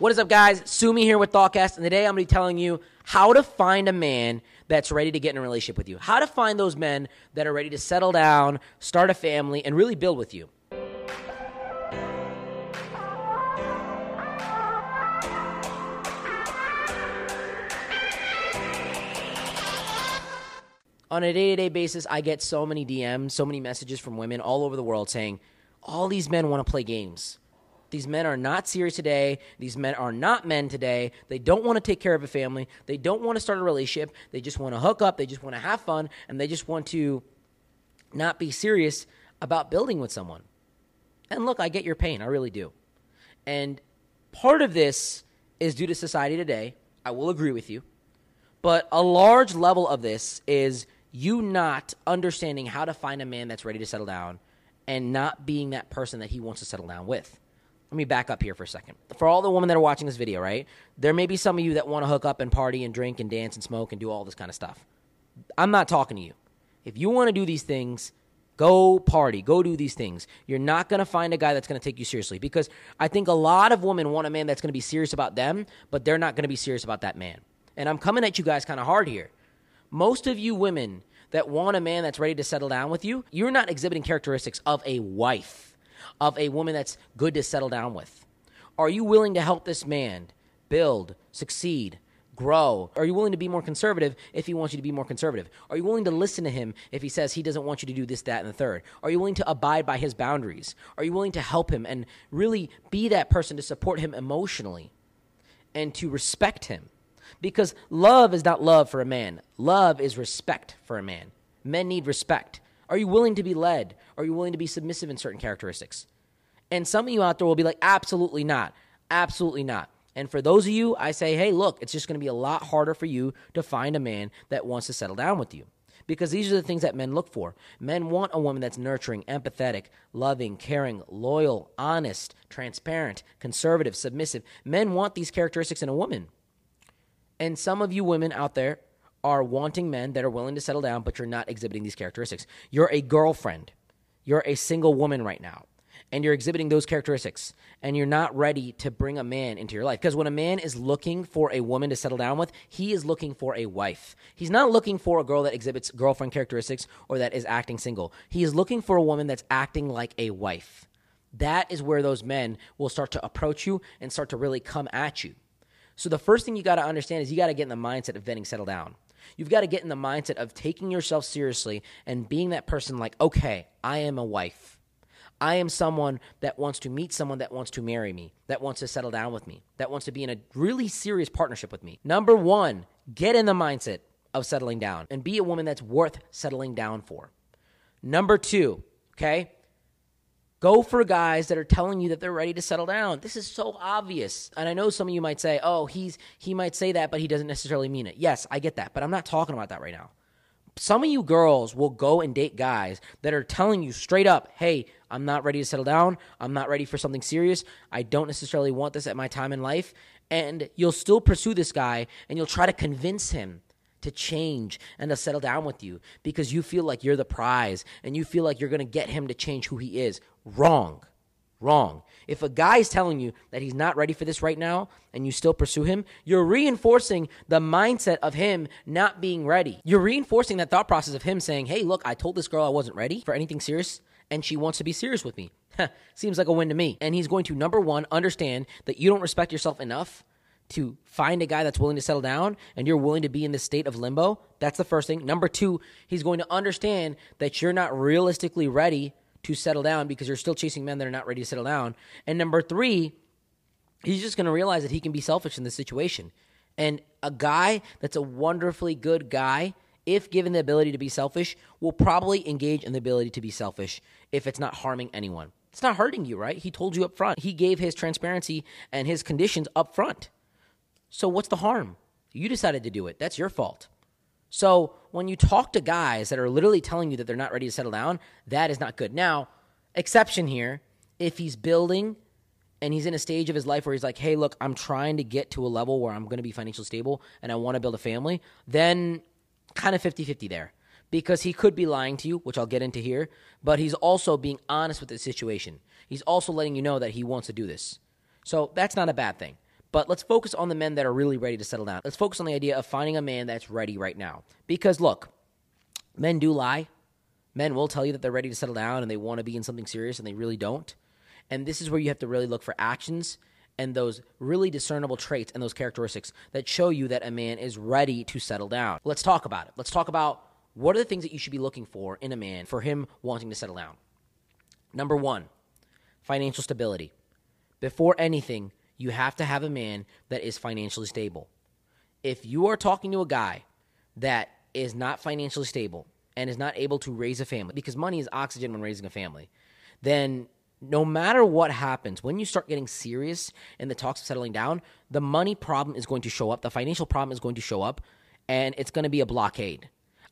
What is up, guys? Sumi here with Thoughtcast, and today I'm going to be telling you how to find a man that's ready to get in a relationship with you. How to find those men that are ready to settle down, start a family, and really build with you. On a day to day basis, I get so many DMs, so many messages from women all over the world saying, all these men want to play games. These men are not serious today. These men are not men today. They don't want to take care of a family. They don't want to start a relationship. They just want to hook up. They just want to have fun. And they just want to not be serious about building with someone. And look, I get your pain. I really do. And part of this is due to society today. I will agree with you. But a large level of this is you not understanding how to find a man that's ready to settle down and not being that person that he wants to settle down with. Let me back up here for a second. For all the women that are watching this video, right? There may be some of you that want to hook up and party and drink and dance and smoke and do all this kind of stuff. I'm not talking to you. If you want to do these things, go party, go do these things. You're not going to find a guy that's going to take you seriously because I think a lot of women want a man that's going to be serious about them, but they're not going to be serious about that man. And I'm coming at you guys kind of hard here. Most of you women that want a man that's ready to settle down with you, you're not exhibiting characteristics of a wife of a woman that's good to settle down with? Are you willing to help this man build, succeed, grow? Are you willing to be more conservative if he wants you to be more conservative? Are you willing to listen to him if he says he doesn't want you to do this, that, and the third? Are you willing to abide by his boundaries? Are you willing to help him and really be that person to support him emotionally and to respect him? Because love is not love for a man, love is respect for a man. Men need respect. Are you willing to be led? Are you willing to be submissive in certain characteristics? And some of you out there will be like, absolutely not. Absolutely not. And for those of you, I say, hey, look, it's just going to be a lot harder for you to find a man that wants to settle down with you. Because these are the things that men look for. Men want a woman that's nurturing, empathetic, loving, caring, loyal, honest, transparent, conservative, submissive. Men want these characteristics in a woman. And some of you women out there are wanting men that are willing to settle down, but you're not exhibiting these characteristics. You're a girlfriend, you're a single woman right now, and you're exhibiting those characteristics, and you're not ready to bring a man into your life. Because when a man is looking for a woman to settle down with, he is looking for a wife. He's not looking for a girl that exhibits girlfriend characteristics or that is acting single. He is looking for a woman that's acting like a wife. That is where those men will start to approach you and start to really come at you. So the first thing you got to understand is you got to get in the mindset of getting settle down. You've got to get in the mindset of taking yourself seriously and being that person like, okay, I am a wife. I am someone that wants to meet someone that wants to marry me, that wants to settle down with me, that wants to be in a really serious partnership with me. Number one, get in the mindset of settling down and be a woman that's worth settling down for. Number two, okay, Go for guys that are telling you that they're ready to settle down. This is so obvious. And I know some of you might say, "Oh, he's he might say that, but he doesn't necessarily mean it." Yes, I get that, but I'm not talking about that right now. Some of you girls will go and date guys that are telling you straight up, "Hey, I'm not ready to settle down. I'm not ready for something serious. I don't necessarily want this at my time in life." And you'll still pursue this guy and you'll try to convince him to change and to settle down with you because you feel like you're the prize and you feel like you're going to get him to change who he is. Wrong. Wrong. If a guy is telling you that he's not ready for this right now and you still pursue him, you're reinforcing the mindset of him not being ready. You're reinforcing that thought process of him saying, hey, look, I told this girl I wasn't ready for anything serious and she wants to be serious with me. Seems like a win to me. And he's going to, number one, understand that you don't respect yourself enough to find a guy that's willing to settle down and you're willing to be in this state of limbo. That's the first thing. Number two, he's going to understand that you're not realistically ready to settle down because you're still chasing men that are not ready to settle down. And number three, he's just going to realize that he can be selfish in this situation. And a guy that's a wonderfully good guy, if given the ability to be selfish, will probably engage in the ability to be selfish if it's not harming anyone. It's not hurting you, right? He told you up front. He gave his transparency and his conditions up front. So what's the harm? You decided to do it. That's your fault. So when you talk to guys that are literally telling you that they're not ready to settle down, that is not good. Now, exception here, if he's building and he's in a stage of his life where he's like, hey, look, I'm trying to get to a level where I'm going to be financially stable and I want to build a family, then kind of 50 50 there. Because he could be lying to you, which I'll get into here, but he's also being honest with the situation. He's also letting you know that he wants to do this. So that's not a bad thing. But let's focus on the men that are really ready to settle down. Let's focus on the idea of finding a man that's ready right now. Because look, men do lie. Men will tell you that they're ready to settle down and they want to be in something serious and they really don't. And this is where you have to really look for actions and those really discernible traits and those characteristics that show you that a man is ready to settle down. Let's talk about it. Let's talk about what are the things that you should be looking for in a man for him wanting to settle down. Number one, financial stability. Before anything, you have to have a man that is financially stable. If you are talking to a guy that is not financially stable and is not able to raise a family, because money is oxygen when raising a family, then no matter what happens, when you start getting serious in the talks of settling down, the money problem is going to show up, the financial problem is going to show up, and it's going to be a blockade.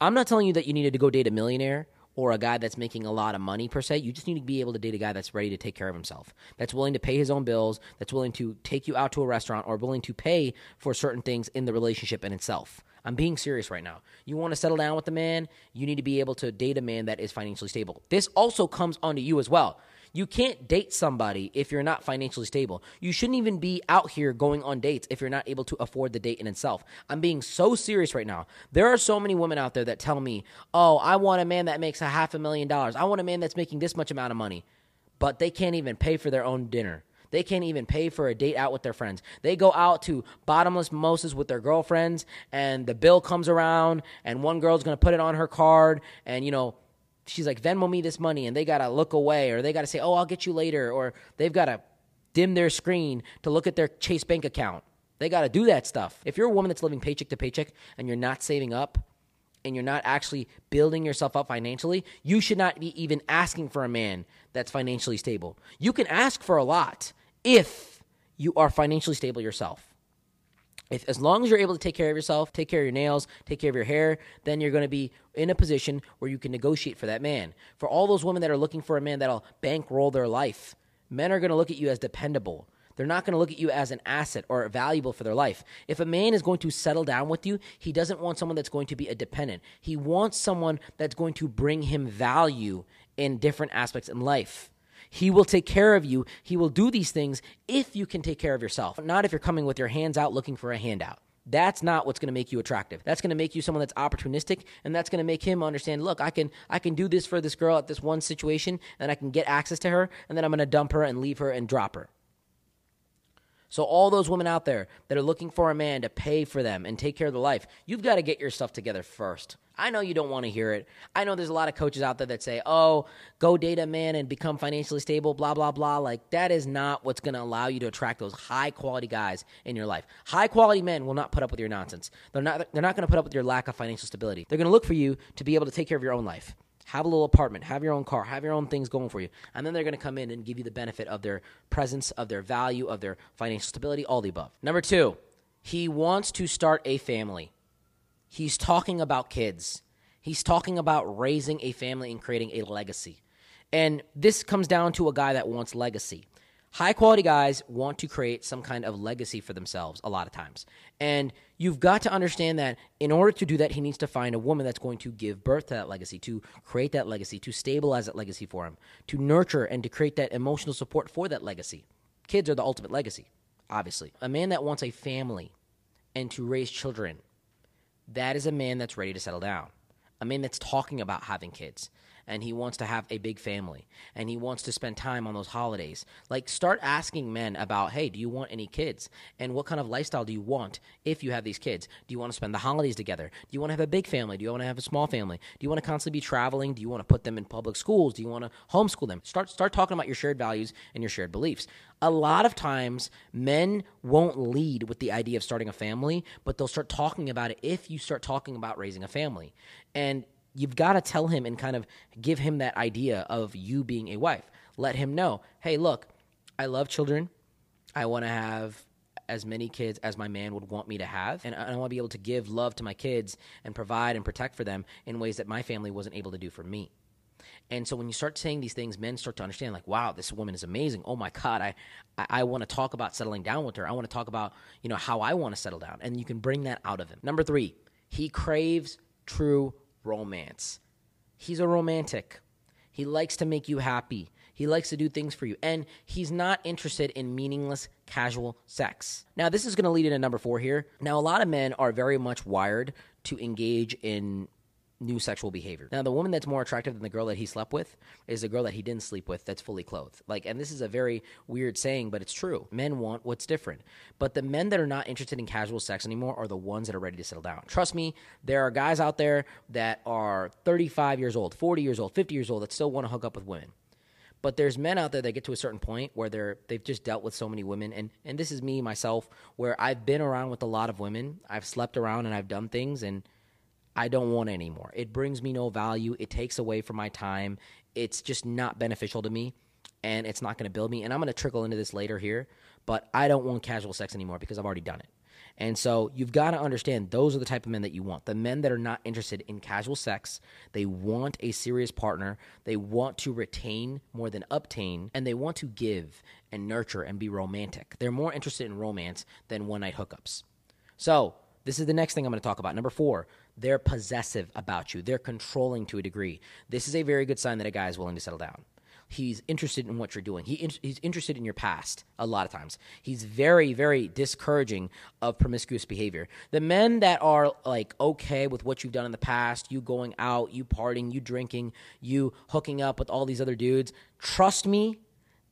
I'm not telling you that you needed to go date a millionaire or a guy that's making a lot of money per se. You just need to be able to date a guy that's ready to take care of himself, that's willing to pay his own bills, that's willing to take you out to a restaurant or willing to pay for certain things in the relationship in itself. I'm being serious right now. You want to settle down with a man, you need to be able to date a man that is financially stable. This also comes onto you as well. You can't date somebody if you're not financially stable. You shouldn't even be out here going on dates if you're not able to afford the date in itself. I'm being so serious right now. There are so many women out there that tell me, oh, I want a man that makes a half a million dollars. I want a man that's making this much amount of money. But they can't even pay for their own dinner. They can't even pay for a date out with their friends. They go out to bottomless mimosas with their girlfriends, and the bill comes around, and one girl's gonna put it on her card, and you know, she's like Venmo me this money, and they gotta look away, or they gotta say, "Oh, I'll get you later," or they've gotta dim their screen to look at their Chase bank account. They gotta do that stuff. If you're a woman that's living paycheck to paycheck and you're not saving up, and you're not actually building yourself up financially, you should not be even asking for a man that's financially stable. You can ask for a lot if you are financially stable yourself if as long as you're able to take care of yourself, take care of your nails, take care of your hair, then you're going to be in a position where you can negotiate for that man. For all those women that are looking for a man that'll bankroll their life, men are going to look at you as dependable. They're not going to look at you as an asset or valuable for their life. If a man is going to settle down with you, he doesn't want someone that's going to be a dependent. He wants someone that's going to bring him value in different aspects in life. He will take care of you. He will do these things if you can take care of yourself, not if you're coming with your hands out looking for a handout. That's not what's going to make you attractive. That's going to make you someone that's opportunistic, and that's going to make him understand. Look, I can I can do this for this girl at this one situation, and I can get access to her, and then I'm going to dump her and leave her and drop her. So, all those women out there that are looking for a man to pay for them and take care of their life, you've got to get your stuff together first. I know you don't want to hear it. I know there's a lot of coaches out there that say, oh, go date a man and become financially stable, blah, blah, blah. Like, that is not what's going to allow you to attract those high quality guys in your life. High quality men will not put up with your nonsense. They're not, they're not going to put up with your lack of financial stability. They're going to look for you to be able to take care of your own life have a little apartment, have your own car, have your own things going for you. And then they're going to come in and give you the benefit of their presence, of their value, of their financial stability, all the above. Number two, he wants to start a family. He's talking about kids. He's talking about raising a family and creating a legacy. And this comes down to a guy that wants legacy. High quality guys want to create some kind of legacy for themselves a lot of times. And you've got to understand that in order to do that, he needs to find a woman that's going to give birth to that legacy, to create that legacy, to stabilize that legacy for him, to nurture and to create that emotional support for that legacy. Kids are the ultimate legacy, obviously. A man that wants a family and to raise children, that is a man that's ready to settle down. A man that's talking about having kids and he wants to have a big family and he wants to spend time on those holidays. Like, start asking men about, hey, do you want any kids? And what kind of lifestyle do you want if you have these kids? Do you want to spend the holidays together? Do you want to have a big family? Do you want to have a small family? Do you want to constantly be traveling? Do you want to put them in public schools? Do you want to homeschool them? Start start talking about your shared values and your shared beliefs. A lot of times men won't lead with the idea of starting a family, but they'll start talking about it if you start talking about raising a family. And you've got to tell him and kind of give him that idea of you being a wife. Let him know, hey, look, I love children. I want to have as many kids as my man would want me to have. And I want to be able to give love to my kids and provide and protect for them in ways that my family wasn't able to do for me. And so when you start saying these things, men start to understand, like, wow, this woman is amazing. Oh my God, I, I, I want to talk about settling down with her. I want to talk about, you know, how I want to settle down. And you can bring that out of him. Number three, he craves true romance. He's a romantic. He likes to make you happy. He likes to do things for you. And he's not interested in meaningless casual sex. Now, this is going to lead into number four here. Now, a lot of men are very much wired to engage in new sexual behavior. Now, the woman that's more attractive than the girl that he slept with is the girl that he didn't sleep with that's fully clothed. Like, and this is a very weird saying, but it's true. Men want what's different. But the men that are not interested in casual sex anymore are the ones that are ready to settle down. Trust me, there are guys out there that are 35 years old, 40 years old, 50 years old that still want to hook up with women. But there's men out there that get to a certain point where they're they've just dealt with so many women and and this is me myself where I've been around with a lot of women. I've slept around and I've done things and I don't want anymore. It brings me no value. It takes away from my time. It's just not beneficial to me and it's not going to build me. And I'm going to trickle into this later here, but I don't want casual sex anymore because I've already done it. And so you've got to understand those are the type of men that you want. The men that are not interested in casual sex, they want a serious partner, they want to retain more than obtain, and they want to give and nurture and be romantic. They're more interested in romance than one night hookups. So, this is the next thing I'm going to talk about. Number four, they're possessive about you. They're controlling to a degree. This is a very good sign that a guy is willing to settle down. He's interested in what you're doing. He, he's interested in your past a lot of times. He's very, very discouraging of promiscuous behavior. The men that are like okay with what you've done in the past, you going out, you partying, you drinking, you hooking up with all these other dudes, trust me,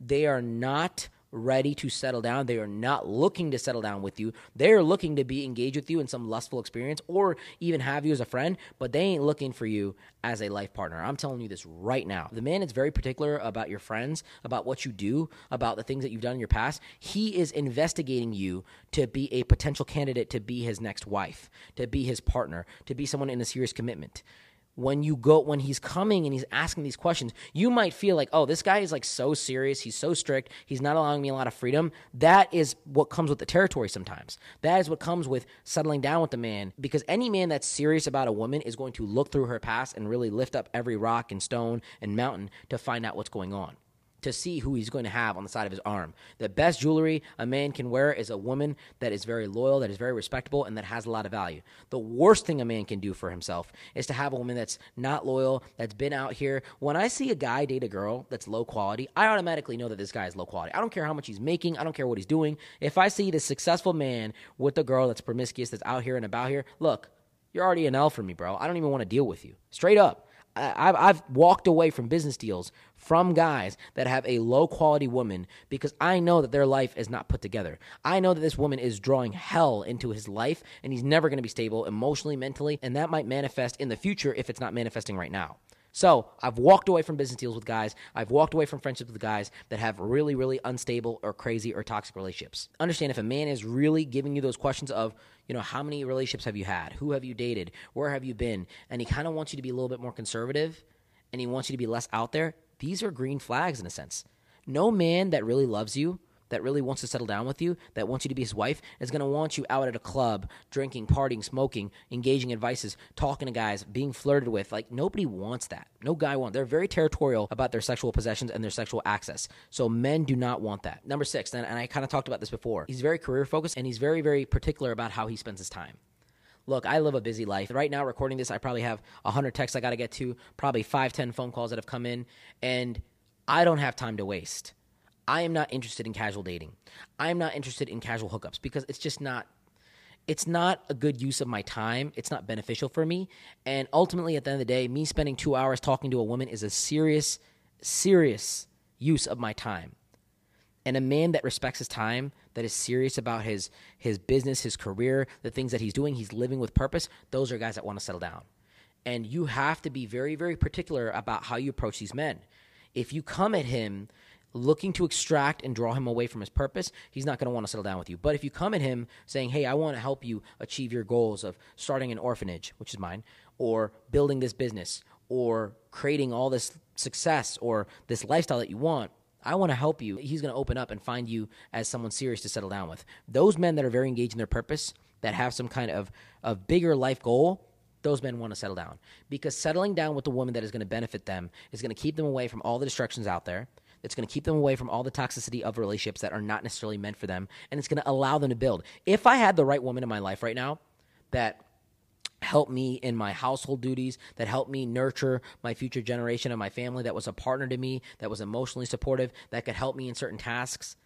they are not ready to settle down. They are not looking to settle down with you. They're looking to be engaged with you in some lustful experience or even have you as a friend, but they ain't looking for you as a life partner. I'm telling you this right now. The man is very particular about your friends, about what you do, about the things that you've done in your past. He is investigating you to be a potential candidate to be his next wife, to be his partner, to be someone in a serious commitment when you go when he's coming and he's asking these questions you might feel like oh this guy is like so serious. He's so strict. He's not allowing me a lot of freedom. That is what comes with the territory sometimes. That is what comes with settling down with the man because any man that's serious about a woman is going to look through her past and really lift up every rock and stone and mountain to find out what's going on to see who he's going to have on the side of his arm. The best jewelry a man can wear is a woman that is very loyal, that is very respectable, and that has a lot of value. The worst thing a man can do for himself is to have a woman that's not loyal, that's been out here. When I see a guy date a girl that's low quality, I automatically know that this guy is low quality. I don't care how much he's making, I don't care what he's doing. If I see the successful man with a girl that's promiscuous, that's out here and about here, look, you're already an L for me, bro. I don't even want to deal with you. Straight up. I've, I've walked away from business deals from guys that have a low quality woman because I know that their life is not put together. I know that this woman is drawing hell into his life and he's never going to be stable emotionally, mentally, and that might manifest in the future if it's not manifesting right now. So I've walked away from business deals with guys. I've walked away from friendships with guys that have really, really unstable or crazy or toxic relationships. Understand if a man is really giving you those questions of, you know, how many relationships have you had? Who have you dated? Where have you been? And he kind of wants you to be a little bit more conservative and he wants you to be less out there. These are green flags in a sense. No man that really loves you that really wants to settle down with you, that wants you to be his wife, is going to want you out at a club, drinking, partying, smoking, engaging in vices, talking to guys, being flirted with. Like, nobody wants that. No guy wants. They're very territorial about their sexual possessions and their sexual access. So men do not want that. Number six, and, and I kind of talked about this before, he's very career focused and he's very, very particular about how he spends his time look, I live a busy life. Right now, recording this, I probably have 100 texts I got to get to, probably five, 10 phone calls that have come in, and I don't have time to waste. I am not interested in casual dating. I am not interested in casual hookups because it's just not it's not a good use of my time. It's not beneficial for me. And ultimately at the end of the day, me spending 2 hours talking to a woman is a serious serious use of my time. And a man that respects his time, that is serious about his his business, his career, the things that he's doing, he's living with purpose, those are guys that want to settle down. And you have to be very very particular about how you approach these men. If you come at him looking to extract and draw him away from his purpose, he's not going to want to settle down with you. But if you come at him saying, "Hey, I want to help you achieve your goals of starting an orphanage, which is mine, or building this business, or creating all this success or this lifestyle that you want," I want to help you. He's going to open up and find you as someone serious to settle down with. Those men that are very engaged in their purpose, that have some kind of, of bigger life goal, those men want to settle down. Because settling down with the woman that is going to benefit them is going to keep them away from all the distractions out there. It's going to keep them away from all the toxicity of relationships that are not necessarily meant for them. And it's going to allow them to build. If I had the right woman in my life right now that helped me in my household duties, that helped me nurture my future generation of my family, that was a partner to me, that was emotionally supportive, that could help me in certain tasks.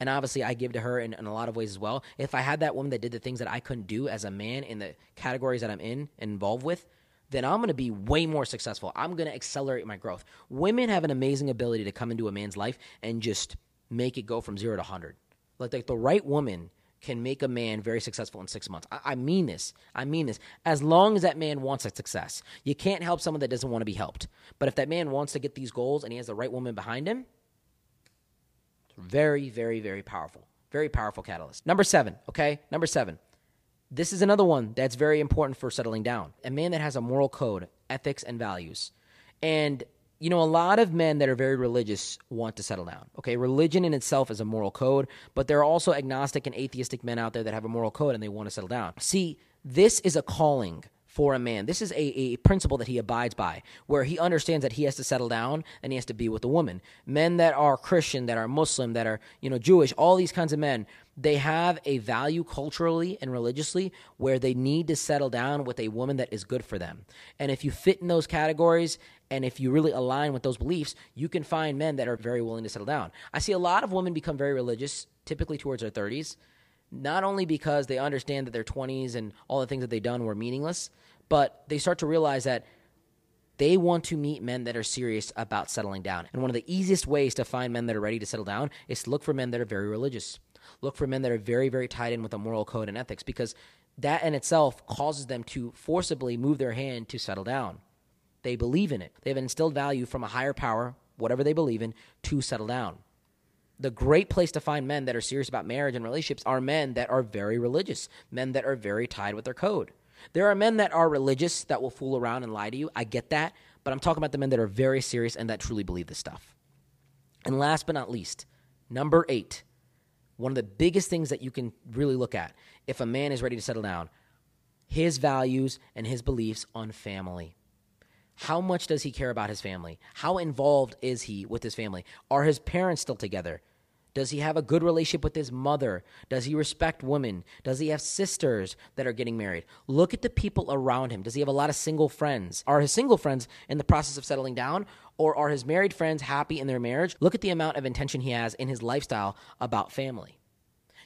And obviously, I give to her in, in a lot of ways as well. If I had that woman that did the things that I couldn't do as a man in the categories that I'm in and involved with, then I'm going to be way more successful. I'm going to accelerate my growth. Women have an amazing ability to come into a man's life and just make it go from zero to 100. Like, like the right woman can make a man very successful in six months. I, I, mean this. I mean this. As long as that man wants that success, you can't help someone that doesn't want to be helped. But if that man wants to get these goals and he has the right woman behind him, very, very, very powerful. Very powerful catalyst. Number seven, okay? Number seven. This is another one that's very important for settling down. A man that has a moral code, ethics, and values. And you know, a lot of men that are very religious want to settle down. Okay, religion in itself is a moral code, but there are also agnostic and atheistic men out there that have a moral code and they want to settle down. See, this is a calling for a man. This is a, a principle that he abides by, where he understands that he has to settle down and he has to be with a woman. Men that are Christian, that are Muslim, that are, you know, Jewish, all these kinds of men, they have a value culturally and religiously where they need to settle down with a woman that is good for them. And if you fit in those categories and if you really align with those beliefs, you can find men that are very willing to settle down. I see a lot of women become very religious, typically towards their 30s, not only because they understand that their 20s and all the things that they've done were meaningless, but they start to realize that they want to meet men that are serious about settling down. And one of the easiest ways to find men that are ready to settle down is to look for men that are very religious. Look for men that are very, very tied in with a moral code and ethics because that in itself causes them to forcibly move their hand to settle down. They believe in it. They have instilled value from a higher power, whatever they believe in, to settle down. The great place to find men that are serious about marriage and relationships are men that are very religious, men that are very tied with their code. There are men that are religious that will fool around and lie to you. I get that. But I'm talking about the men that are very serious and that truly believe this stuff. And last but not least, number eight, one of the biggest things that you can really look at if a man is ready to settle down, his values and his beliefs on family. How much does he care about his family? How involved is he with his family? Are his parents still together? Does he have a good relationship with his mother? Does he respect women? Does he have sisters that are getting married? Look at the people around him. Does he have a lot of single friends? Are his single friends in the process of settling down? Or are his married friends happy in their marriage? Look at the amount of intention he has in his lifestyle about family.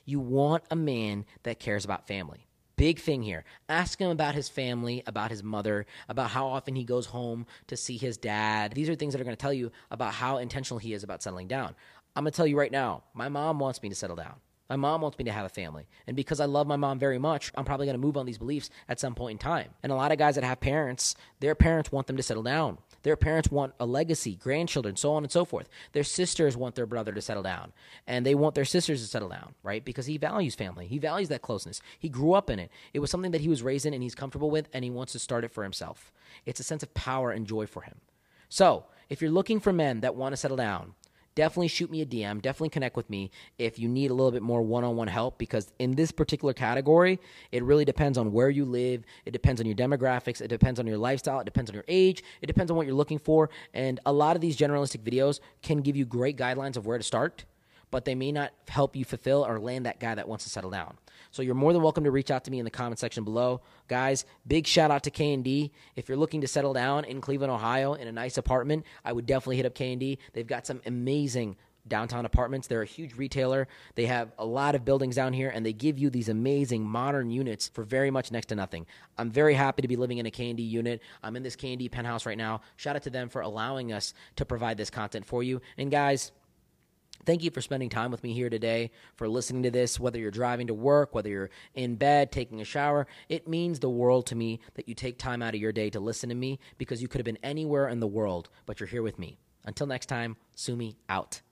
You want a man that cares about family. Big thing here. Ask him about his family, about his mother, about how often he goes home to see his dad. These are things that are going to tell you about how intentional he is about settling down. I'm going to tell you right now, my mom wants me to settle down. My mom wants me to have a family. And because I love my mom very much, I'm probably going to move on these beliefs at some point in time. And a lot of guys that have parents, their parents want them to settle down. Their parents want a legacy, grandchildren, so on and so forth. Their sisters want their brother to settle down. And they want their sisters to settle down, right? Because he values family. He values that closeness. He grew up in it. It was something that he was raised in and he's comfortable with, and he wants to start it for himself. It's a sense of power and joy for him. So, if you're looking for men that want to settle down, definitely shoot me a DM. Definitely connect with me if you need a little bit more one on one help because in this particular category, it really depends on where you live. It depends on your demographics. It depends on your lifestyle. It depends on your age. It depends on what you're looking for. And a lot of these generalistic videos can give you great guidelines of where to start but they may not help you fulfill or land that guy that wants to settle down. So you're more than welcome to reach out to me in the comment section below. Guys, big shout out to K&D. If you're looking to settle down in Cleveland, Ohio in a nice apartment, I would definitely hit up K&D. They've got some amazing downtown apartments. They're a huge retailer. They have a lot of buildings down here and they give you these amazing modern units for very much next to nothing. I'm very happy to be living in a K&D unit. I'm in this K&D penthouse right now. Shout out to them for allowing us to provide this content for you. And guys, Thank you for spending time with me here today, for listening to this, whether you're driving to work, whether you're in bed, taking a shower. It means the world to me that you take time out of your day to listen to me because you could have been anywhere in the world, but you're here with me. Until next time, Sumi out.